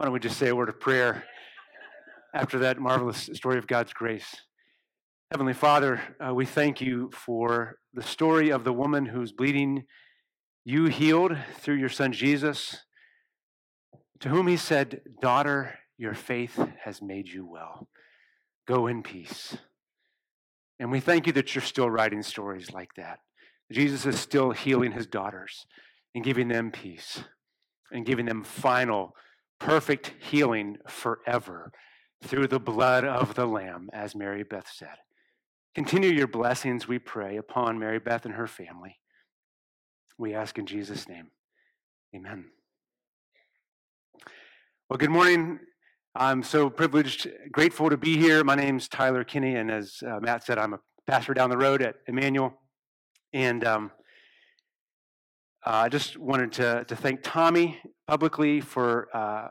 Why don't we just say a word of prayer after that marvelous story of God's grace? Heavenly Father, uh, we thank you for the story of the woman who's bleeding. You healed through your son Jesus, to whom he said, Daughter, your faith has made you well. Go in peace. And we thank you that you're still writing stories like that. Jesus is still healing his daughters and giving them peace and giving them final perfect healing forever through the blood of the Lamb, as Mary Beth said. Continue your blessings, we pray, upon Mary Beth and her family. We ask in Jesus' name. Amen. Well, good morning. I'm so privileged, grateful to be here. My name's Tyler Kinney, and as uh, Matt said, I'm a pastor down the road at Emmanuel. And um, I just wanted to, to thank Tommy publicly for uh,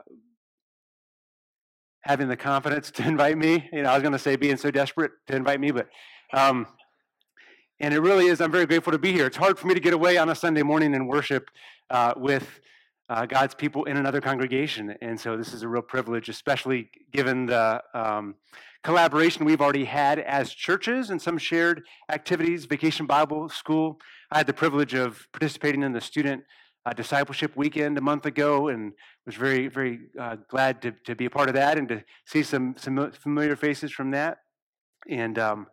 having the confidence to invite me. You know, I was going to say being so desperate to invite me, but um, and it really is. I'm very grateful to be here. It's hard for me to get away on a Sunday morning and worship uh, with uh, God's people in another congregation, and so this is a real privilege, especially given the um, collaboration we've already had as churches and some shared activities. Vacation Bible School I had the privilege of participating in the student uh, discipleship weekend a month ago and was very, very uh, glad to, to be a part of that and to see some, some familiar faces from that. And um,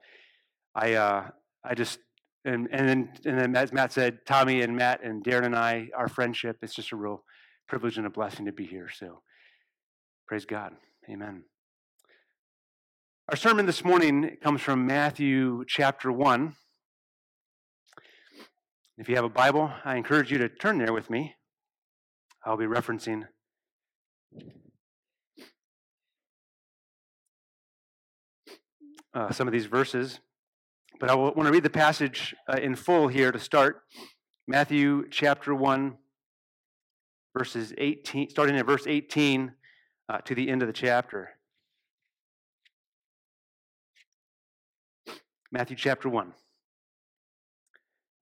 I, uh, I just, and, and, then, and then as Matt said, Tommy and Matt and Darren and I, our friendship, it's just a real privilege and a blessing to be here. So praise God. Amen. Our sermon this morning comes from Matthew chapter 1. If you have a Bible, I encourage you to turn there with me. I'll be referencing uh, some of these verses, but I want to read the passage uh, in full here to start. Matthew chapter 1, verses 18, starting at verse 18 uh, to the end of the chapter. Matthew chapter 1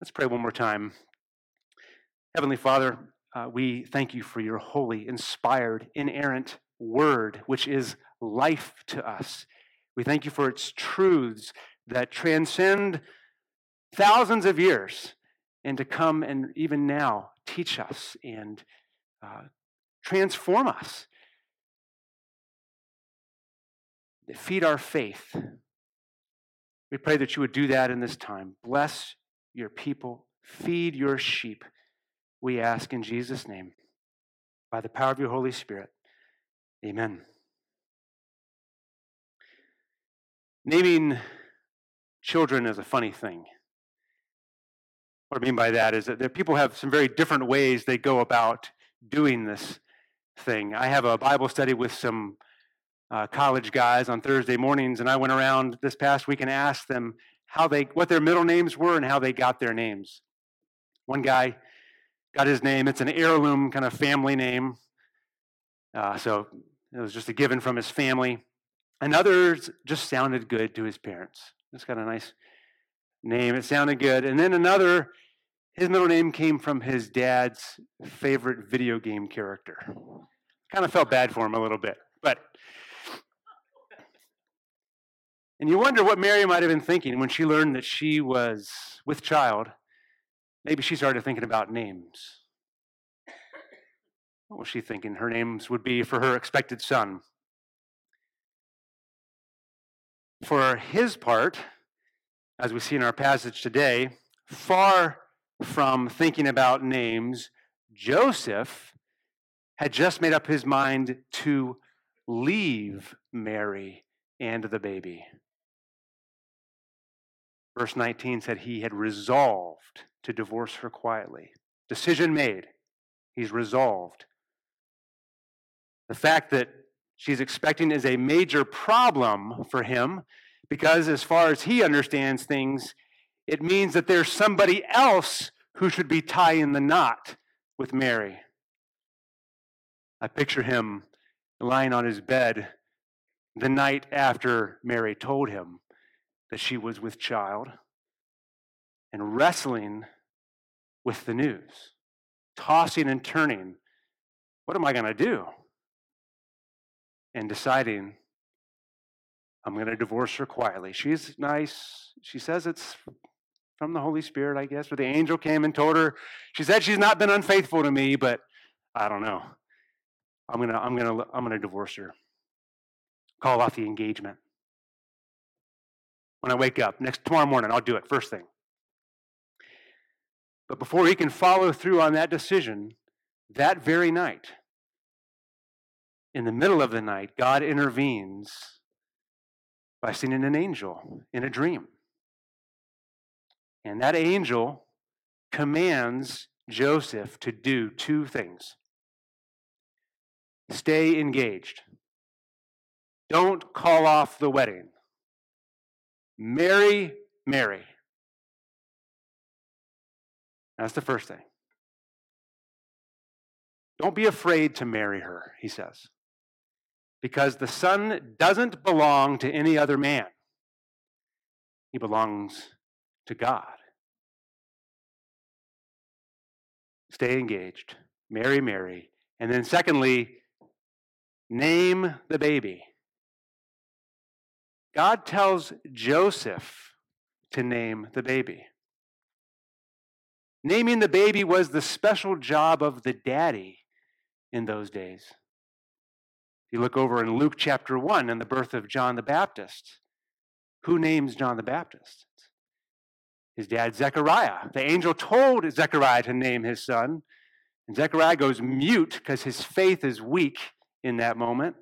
Let's pray one more time. Heavenly Father, uh, we thank you for your holy, inspired, inerrant word, which is life to us. We thank you for its truths that transcend thousands of years and to come and even now teach us and uh, transform us. Feed our faith. We pray that you would do that in this time. Bless your people, feed your sheep. We ask in Jesus' name, by the power of your Holy Spirit. Amen. Naming children is a funny thing. What I mean by that is that people have some very different ways they go about doing this thing. I have a Bible study with some uh, college guys on Thursday mornings, and I went around this past week and asked them how they what their middle names were and how they got their names. One guy got his name. It's an heirloom kind of family name. Uh, so it was just a given from his family. And others just sounded good to his parents. It's got a nice name. It sounded good. And then another, his middle name came from his dad's favorite video game character. Kind of felt bad for him a little bit. But and you wonder what Mary might have been thinking when she learned that she was with child. Maybe she started thinking about names. What was she thinking? Her names would be for her expected son. For his part, as we see in our passage today, far from thinking about names, Joseph had just made up his mind to leave Mary and the baby. Verse 19 said he had resolved to divorce her quietly. Decision made. He's resolved. The fact that she's expecting is a major problem for him because, as far as he understands things, it means that there's somebody else who should be tying the knot with Mary. I picture him lying on his bed the night after Mary told him that she was with child and wrestling with the news, tossing and turning. What am I going to do? And deciding, I'm going to divorce her quietly. She's nice. She says it's from the Holy Spirit, I guess, or the angel came and told her. She said she's not been unfaithful to me, but I don't know. I'm going to I'm going to I'm going to divorce her. Call off the engagement when I wake up. Next tomorrow morning, I'll do it first thing. But before he can follow through on that decision, that very night, in the middle of the night, God intervenes by sending an angel in a dream. And that angel commands Joseph to do two things stay engaged, don't call off the wedding. Marry Mary. That's the first thing. Don't be afraid to marry her, he says, because the son doesn't belong to any other man. He belongs to God. Stay engaged, marry Mary. And then, secondly, name the baby. God tells Joseph to name the baby. Naming the baby was the special job of the daddy in those days. You look over in Luke chapter 1 and the birth of John the Baptist. Who names John the Baptist? His dad, Zechariah. The angel told Zechariah to name his son. And Zechariah goes mute because his faith is weak in that moment.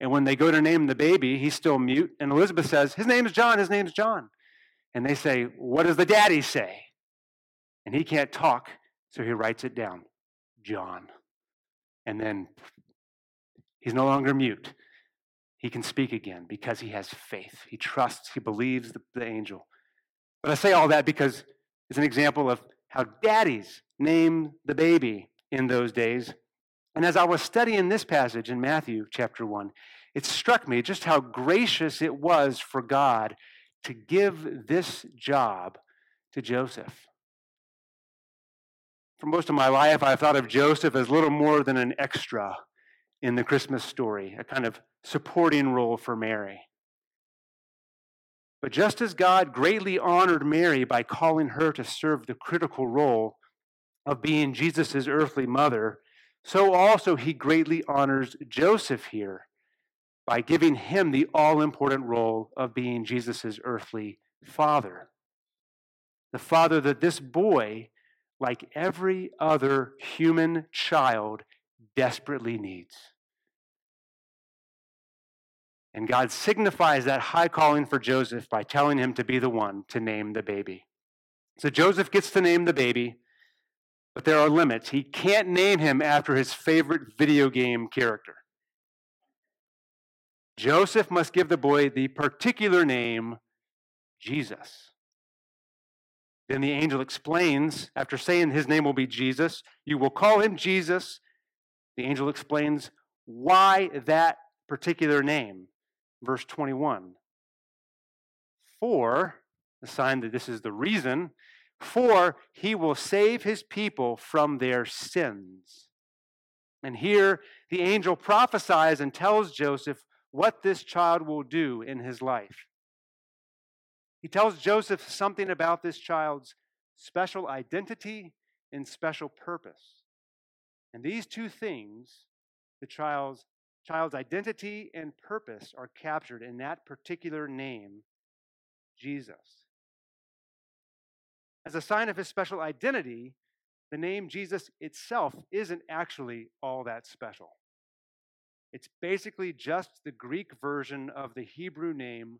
And when they go to name the baby, he's still mute. And Elizabeth says, His name is John, his name is John. And they say, What does the daddy say? And he can't talk, so he writes it down John. And then he's no longer mute. He can speak again because he has faith. He trusts, he believes the, the angel. But I say all that because it's an example of how daddies name the baby in those days and as I was studying this passage in Matthew chapter 1, it struck me just how gracious it was for God to give this job to Joseph. For most of my life, I've thought of Joseph as little more than an extra in the Christmas story, a kind of supporting role for Mary. But just as God greatly honored Mary by calling her to serve the critical role of being Jesus' earthly mother, so also he greatly honors Joseph here by giving him the all important role of being Jesus' earthly father. The father that this boy, like every other human child, desperately needs. And God signifies that high calling for Joseph by telling him to be the one to name the baby. So Joseph gets to name the baby. But there are limits. He can't name him after his favorite video game character. Joseph must give the boy the particular name Jesus. Then the angel explains, after saying his name will be Jesus, you will call him Jesus. The angel explains why that particular name. Verse 21. For, the sign that this is the reason, for he will save his people from their sins. And here the angel prophesies and tells Joseph what this child will do in his life. He tells Joseph something about this child's special identity and special purpose. And these two things, the child's, child's identity and purpose, are captured in that particular name, Jesus. As a sign of his special identity, the name Jesus itself isn't actually all that special. It's basically just the Greek version of the Hebrew name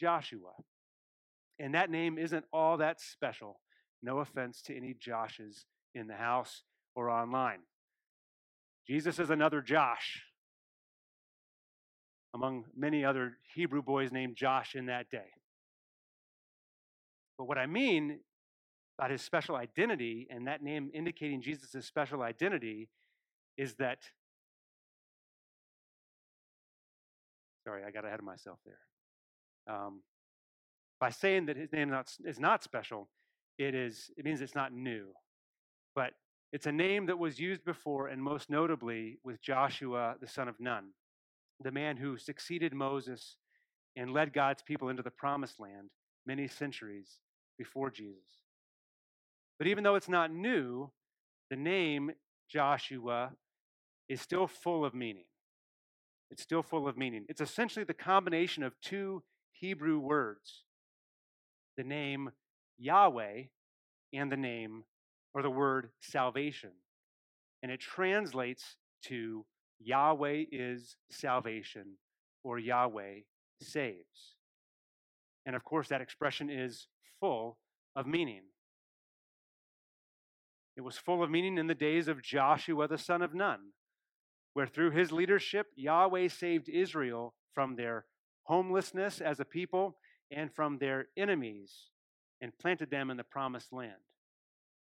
Joshua. And that name isn't all that special. No offense to any Joshes in the house or online. Jesus is another Josh among many other Hebrew boys named Josh in that day. But what I mean about his special identity and that name indicating Jesus' special identity is that. Sorry, I got ahead of myself there. Um, by saying that his name not, is not special, it is it means it's not new. But it's a name that was used before, and most notably with Joshua, the son of Nun, the man who succeeded Moses and led God's people into the promised land many centuries before Jesus. But even though it's not new, the name Joshua is still full of meaning. It's still full of meaning. It's essentially the combination of two Hebrew words the name Yahweh and the name or the word salvation. And it translates to Yahweh is salvation or Yahweh saves. And of course, that expression is full of meaning. It was full of meaning in the days of Joshua the son of Nun, where through his leadership, Yahweh saved Israel from their homelessness as a people and from their enemies and planted them in the promised land.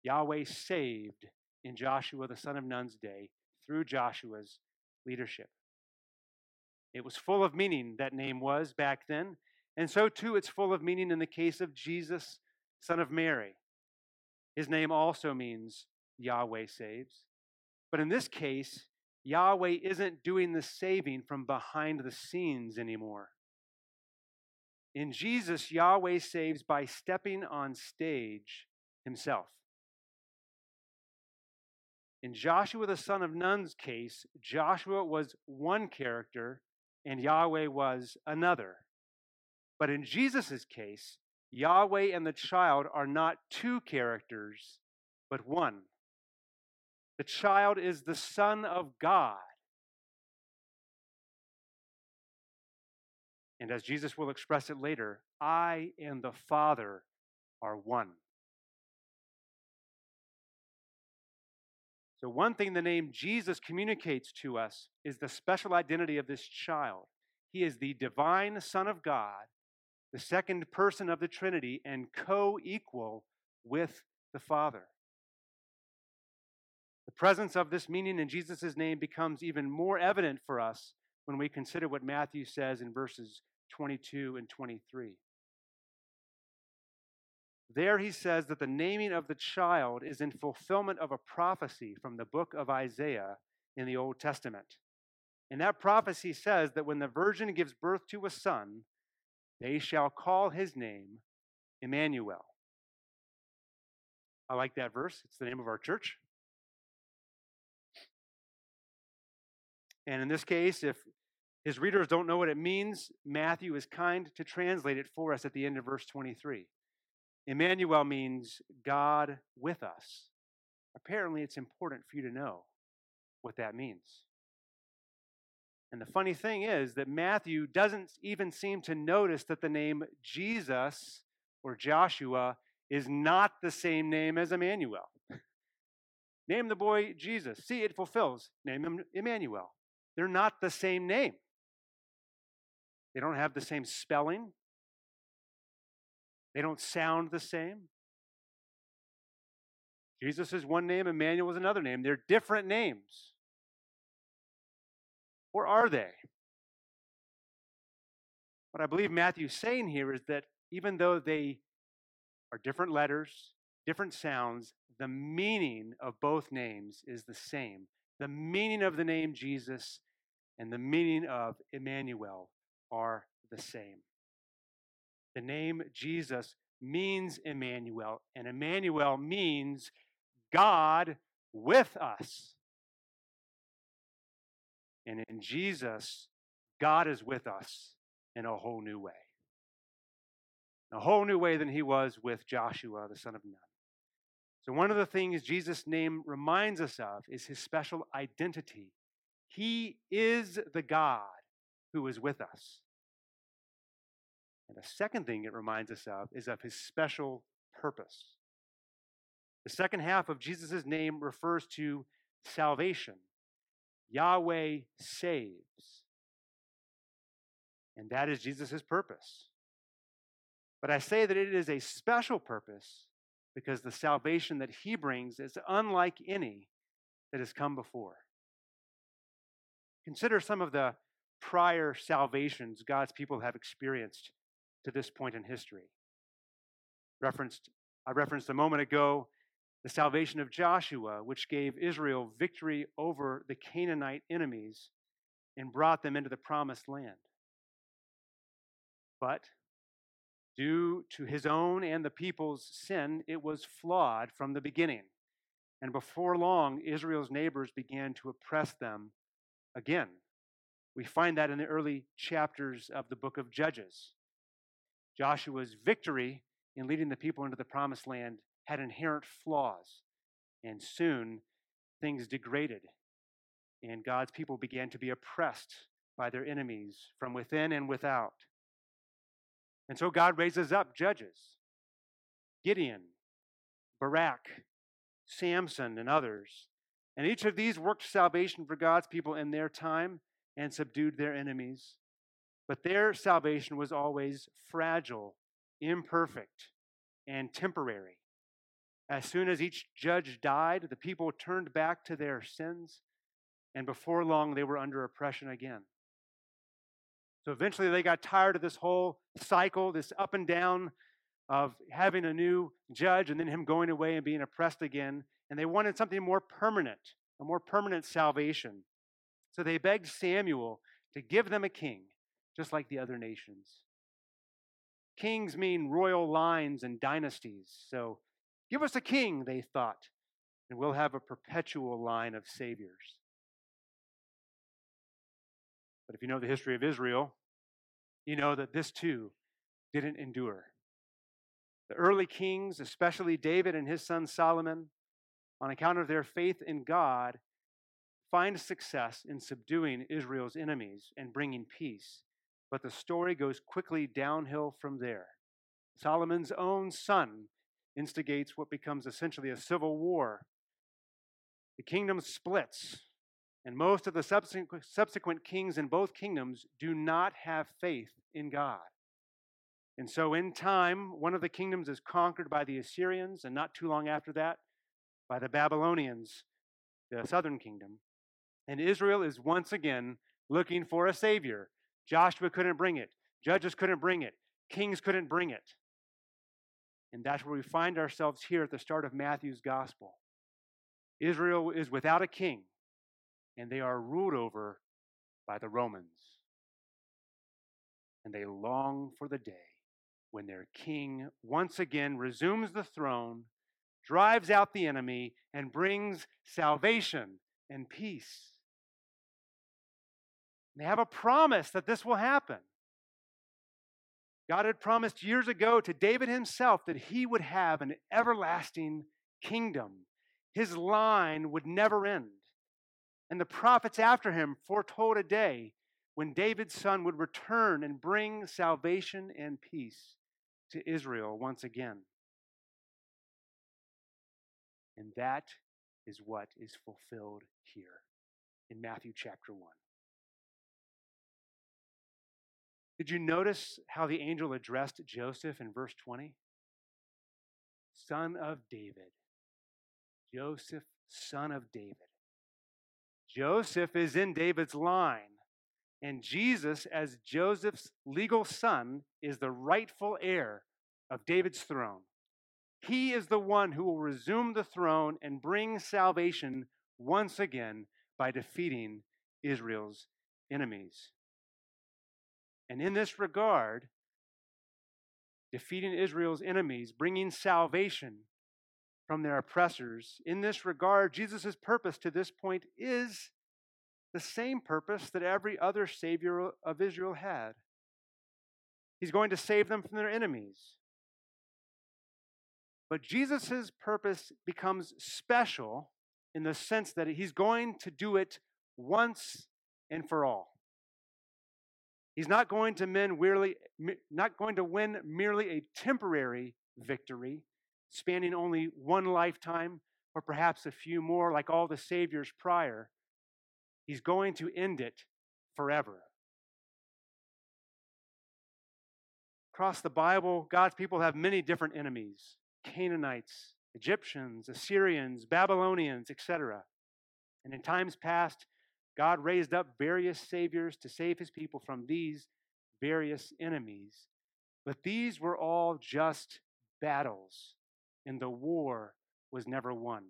Yahweh saved in Joshua the son of Nun's day through Joshua's leadership. It was full of meaning, that name was back then, and so too it's full of meaning in the case of Jesus, son of Mary. His name also means Yahweh saves. But in this case, Yahweh isn't doing the saving from behind the scenes anymore. In Jesus, Yahweh saves by stepping on stage himself. In Joshua the son of Nun's case, Joshua was one character and Yahweh was another. But in Jesus' case, Yahweh and the child are not two characters, but one. The child is the Son of God. And as Jesus will express it later, I and the Father are one. So, one thing the name Jesus communicates to us is the special identity of this child. He is the divine Son of God the second person of the Trinity, and co equal with the Father. The presence of this meaning in Jesus' name becomes even more evident for us when we consider what Matthew says in verses 22 and 23. There he says that the naming of the child is in fulfillment of a prophecy from the book of Isaiah in the Old Testament. And that prophecy says that when the virgin gives birth to a son, they shall call his name Emmanuel. I like that verse. It's the name of our church. And in this case, if his readers don't know what it means, Matthew is kind to translate it for us at the end of verse 23. Emmanuel means God with us. Apparently, it's important for you to know what that means. And the funny thing is that Matthew doesn't even seem to notice that the name Jesus or Joshua is not the same name as Emmanuel. name the boy Jesus. See, it fulfills. Name him Emmanuel. They're not the same name. They don't have the same spelling. They don't sound the same. Jesus is one name, Emmanuel is another name. They're different names. Or are they? What I believe Matthew's saying here is that even though they are different letters, different sounds, the meaning of both names is the same. The meaning of the name Jesus and the meaning of Emmanuel are the same. The name Jesus means Emmanuel, and Emmanuel means God with us. And in Jesus, God is with us in a whole new way. A whole new way than he was with Joshua, the son of Nun. So, one of the things Jesus' name reminds us of is his special identity. He is the God who is with us. And the second thing it reminds us of is of his special purpose. The second half of Jesus' name refers to salvation. Yahweh saves. And that is Jesus' purpose. But I say that it is a special purpose because the salvation that he brings is unlike any that has come before. Consider some of the prior salvations God's people have experienced to this point in history. Referenced, I referenced a moment ago the salvation of Joshua, which gave Israel victory over the Canaanite enemies and brought them into the promised land. But due to his own and the people's sin, it was flawed from the beginning. And before long, Israel's neighbors began to oppress them again. We find that in the early chapters of the book of Judges. Joshua's victory in leading the people into the promised land had inherent flaws, and soon things degraded, and God's people began to be oppressed by their enemies from within and without. And so God raises up judges Gideon, Barak, Samson, and others. And each of these worked salvation for God's people in their time and subdued their enemies. But their salvation was always fragile, imperfect, and temporary. As soon as each judge died, the people turned back to their sins, and before long they were under oppression again. So eventually they got tired of this whole cycle, this up and down of having a new judge and then him going away and being oppressed again. And they wanted something more permanent, a more permanent salvation. So they begged Samuel to give them a king, just like the other nations. Kings mean royal lines and dynasties. So give us a king, they thought, and we'll have a perpetual line of saviors. But if you know the history of Israel, you know that this too didn't endure. The early kings, especially David and his son Solomon, on account of their faith in God, find success in subduing Israel's enemies and bringing peace. But the story goes quickly downhill from there. Solomon's own son instigates what becomes essentially a civil war. The kingdom splits, and most of the subsequent kings in both kingdoms do not have faith in God. And so, in time, one of the kingdoms is conquered by the Assyrians, and not too long after that, by the Babylonians, the southern kingdom. And Israel is once again looking for a savior. Joshua couldn't bring it, judges couldn't bring it, kings couldn't bring it. And that's where we find ourselves here at the start of Matthew's gospel. Israel is without a king and they are ruled over by the Romans. And they long for the day when their king once again resumes the throne, drives out the enemy, and brings salvation and peace. They have a promise that this will happen. God had promised years ago to David himself that he would have an everlasting kingdom. His line would never end. And the prophets after him foretold a day when David's son would return and bring salvation and peace to Israel once again. And that is what is fulfilled here in Matthew chapter 1. Did you notice how the angel addressed Joseph in verse 20? Son of David. Joseph, son of David. Joseph is in David's line. And Jesus, as Joseph's legal son, is the rightful heir of David's throne. He is the one who will resume the throne and bring salvation once again by defeating Israel's enemies. And in this regard, defeating Israel's enemies, bringing salvation from their oppressors, in this regard, Jesus' purpose to this point is the same purpose that every other Savior of Israel had. He's going to save them from their enemies. But Jesus' purpose becomes special in the sense that he's going to do it once and for all. He's not going to win merely, not going to win merely a temporary victory, spanning only one lifetime or perhaps a few more, like all the saviors prior. He's going to end it forever. Across the Bible, God's people have many different enemies Canaanites, Egyptians, Assyrians, Babylonians, etc. And in times past, God raised up various saviors to save his people from these various enemies. But these were all just battles, and the war was never won.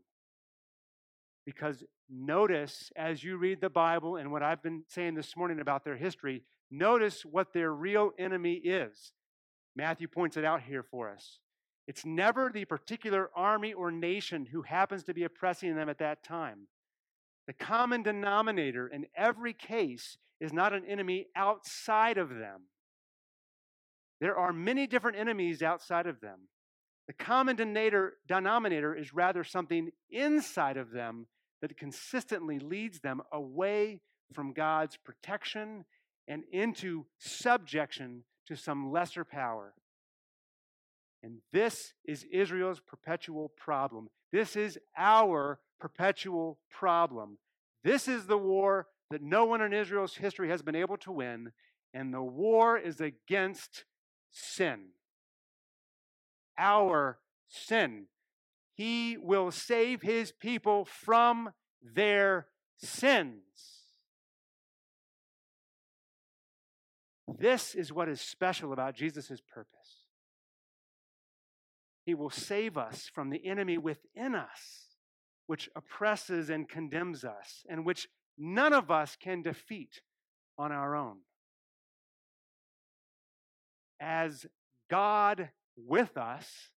Because notice as you read the Bible and what I've been saying this morning about their history, notice what their real enemy is. Matthew points it out here for us. It's never the particular army or nation who happens to be oppressing them at that time. The common denominator in every case is not an enemy outside of them. There are many different enemies outside of them. The common denominator is rather something inside of them that consistently leads them away from God's protection and into subjection to some lesser power. And this is Israel's perpetual problem. This is our perpetual problem. This is the war that no one in Israel's history has been able to win, and the war is against sin. Our sin. He will save his people from their sins. This is what is special about Jesus' purpose. He will save us from the enemy within us, which oppresses and condemns us, and which none of us can defeat on our own. As God with us,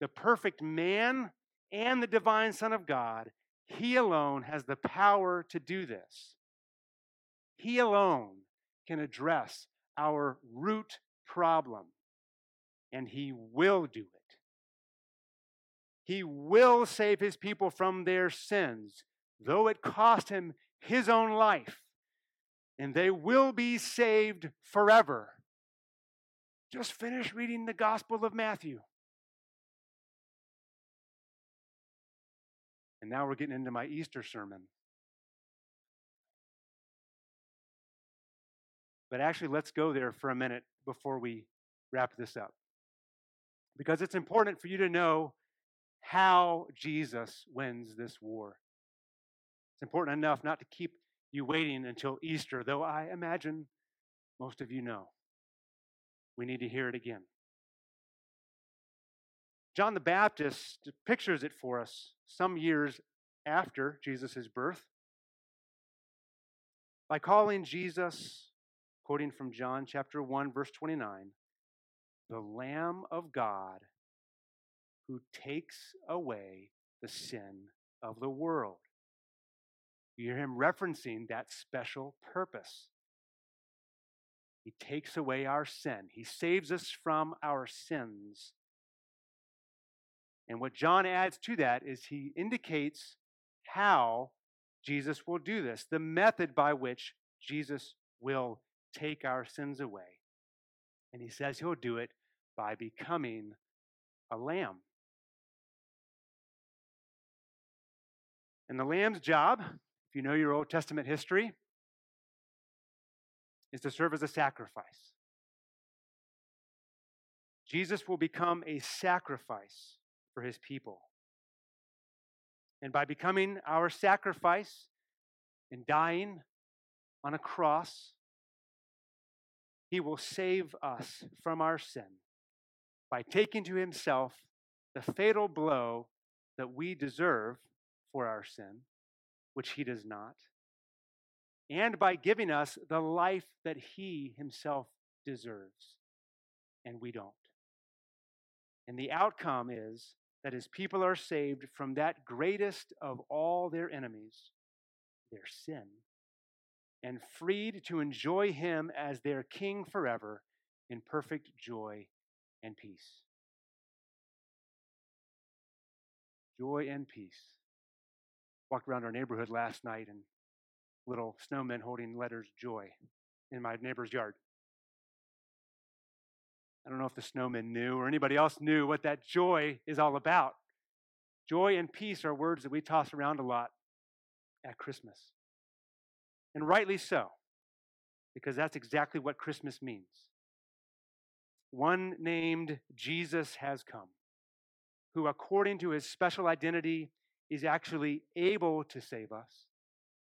the perfect man and the divine Son of God, he alone has the power to do this. He alone can address our root problem, and he will do it. He will save his people from their sins, though it cost him his own life, and they will be saved forever. Just finish reading the Gospel of Matthew. And now we're getting into my Easter sermon. But actually, let's go there for a minute before we wrap this up. Because it's important for you to know how Jesus wins this war. It's important enough not to keep you waiting until Easter, though I imagine most of you know. We need to hear it again. John the Baptist pictures it for us some years after Jesus' birth by calling Jesus, quoting from John chapter 1, verse 29, the Lamb of God who takes away the sin of the world. You hear him referencing that special purpose. He takes away our sin, He saves us from our sins and what John adds to that is he indicates how Jesus will do this, the method by which Jesus will take our sins away. And he says he'll do it by becoming a lamb. And the lamb's job, if you know your Old Testament history, is to serve as a sacrifice. Jesus will become a sacrifice for his people. And by becoming our sacrifice and dying on a cross he will save us from our sin by taking to himself the fatal blow that we deserve for our sin, which he does not, and by giving us the life that he himself deserves, and we don't. And the outcome is that his people are saved from that greatest of all their enemies, their sin, and freed to enjoy him as their king forever in perfect joy and peace. Joy and peace. Walked around our neighborhood last night and little snowmen holding letters joy in my neighbor's yard. I don't know if the snowmen knew or anybody else knew what that joy is all about. Joy and peace are words that we toss around a lot at Christmas. And rightly so, because that's exactly what Christmas means. One named Jesus has come, who, according to his special identity, is actually able to save us,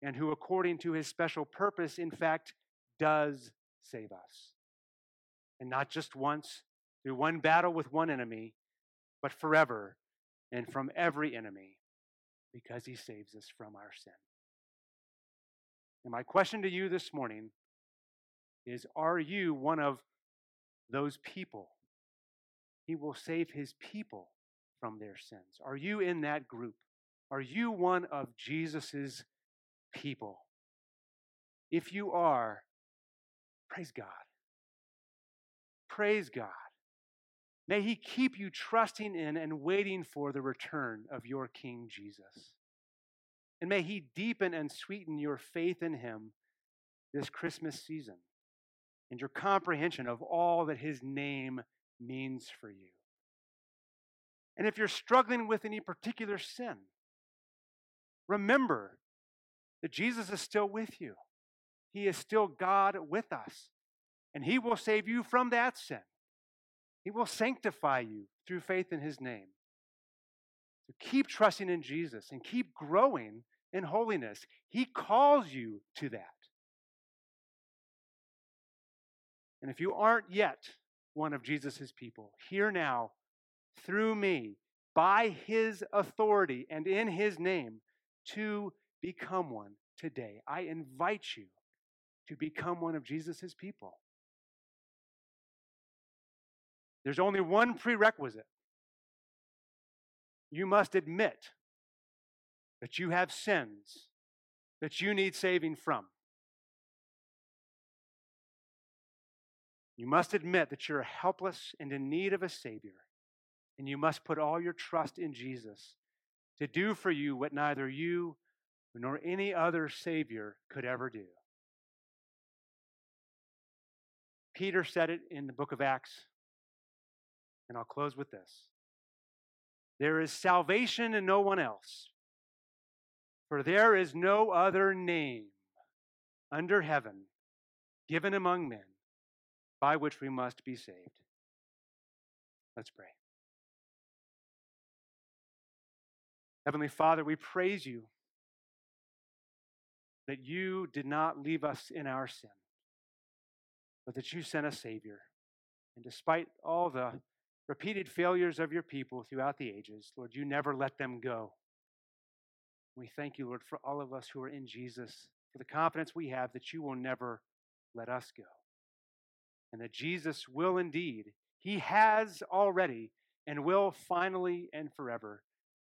and who, according to his special purpose, in fact, does save us and not just once through one battle with one enemy, but forever and from every enemy because he saves us from our sin. And my question to you this morning is Are you one of those people? He will save his people from their sins. Are you in that group? Are you one of Jesus's people? If you are, praise God. Praise God. May He keep you trusting in and waiting for the return of your King Jesus. And may He deepen and sweeten your faith in Him this Christmas season and your comprehension of all that His name means for you. And if you're struggling with any particular sin, remember that Jesus is still with you. He is still God with us and He will save you from that sin. He will sanctify you through faith in His name. So keep trusting in Jesus and keep growing in holiness. He calls you to that. And if you aren't yet one of Jesus' people, hear now, through me, by His authority and in His name, to become one today. I invite you to become one of Jesus' people. There's only one prerequisite. You must admit that you have sins that you need saving from. You must admit that you're helpless and in need of a Savior. And you must put all your trust in Jesus to do for you what neither you nor any other Savior could ever do. Peter said it in the book of Acts and I'll close with this There is salvation in no one else, for there is no other name under heaven given among men by which we must be saved. Let's pray. Heavenly Father, we praise you that you did not leave us in our sin, but that you sent a Savior. And despite all the repeated failures of your people throughout the ages, Lord, you never let them go. We thank you, Lord, for all of us who are in Jesus, for the confidence we have that you will never let us go. And that Jesus will indeed, He has already, and will finally and forever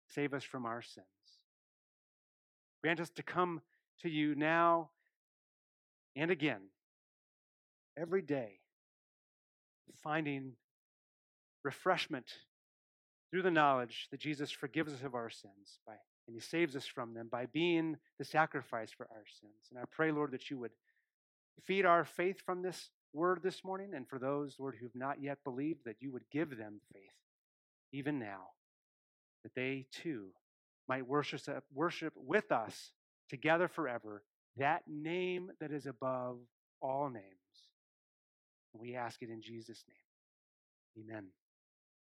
save us from our sins. Grant us to come to you now and again, every day, finding refreshment through the knowledge that Jesus forgives us of our sins by, and he saves us from them by being the sacrifice for our sins. And I pray, Lord, that you would feed our faith from this word this morning, and for those, Lord, who've not yet believed, that you would give them faith even now, that they too might worship, worship with us together forever that name that is above all names. We ask it in Jesus' name. Amen.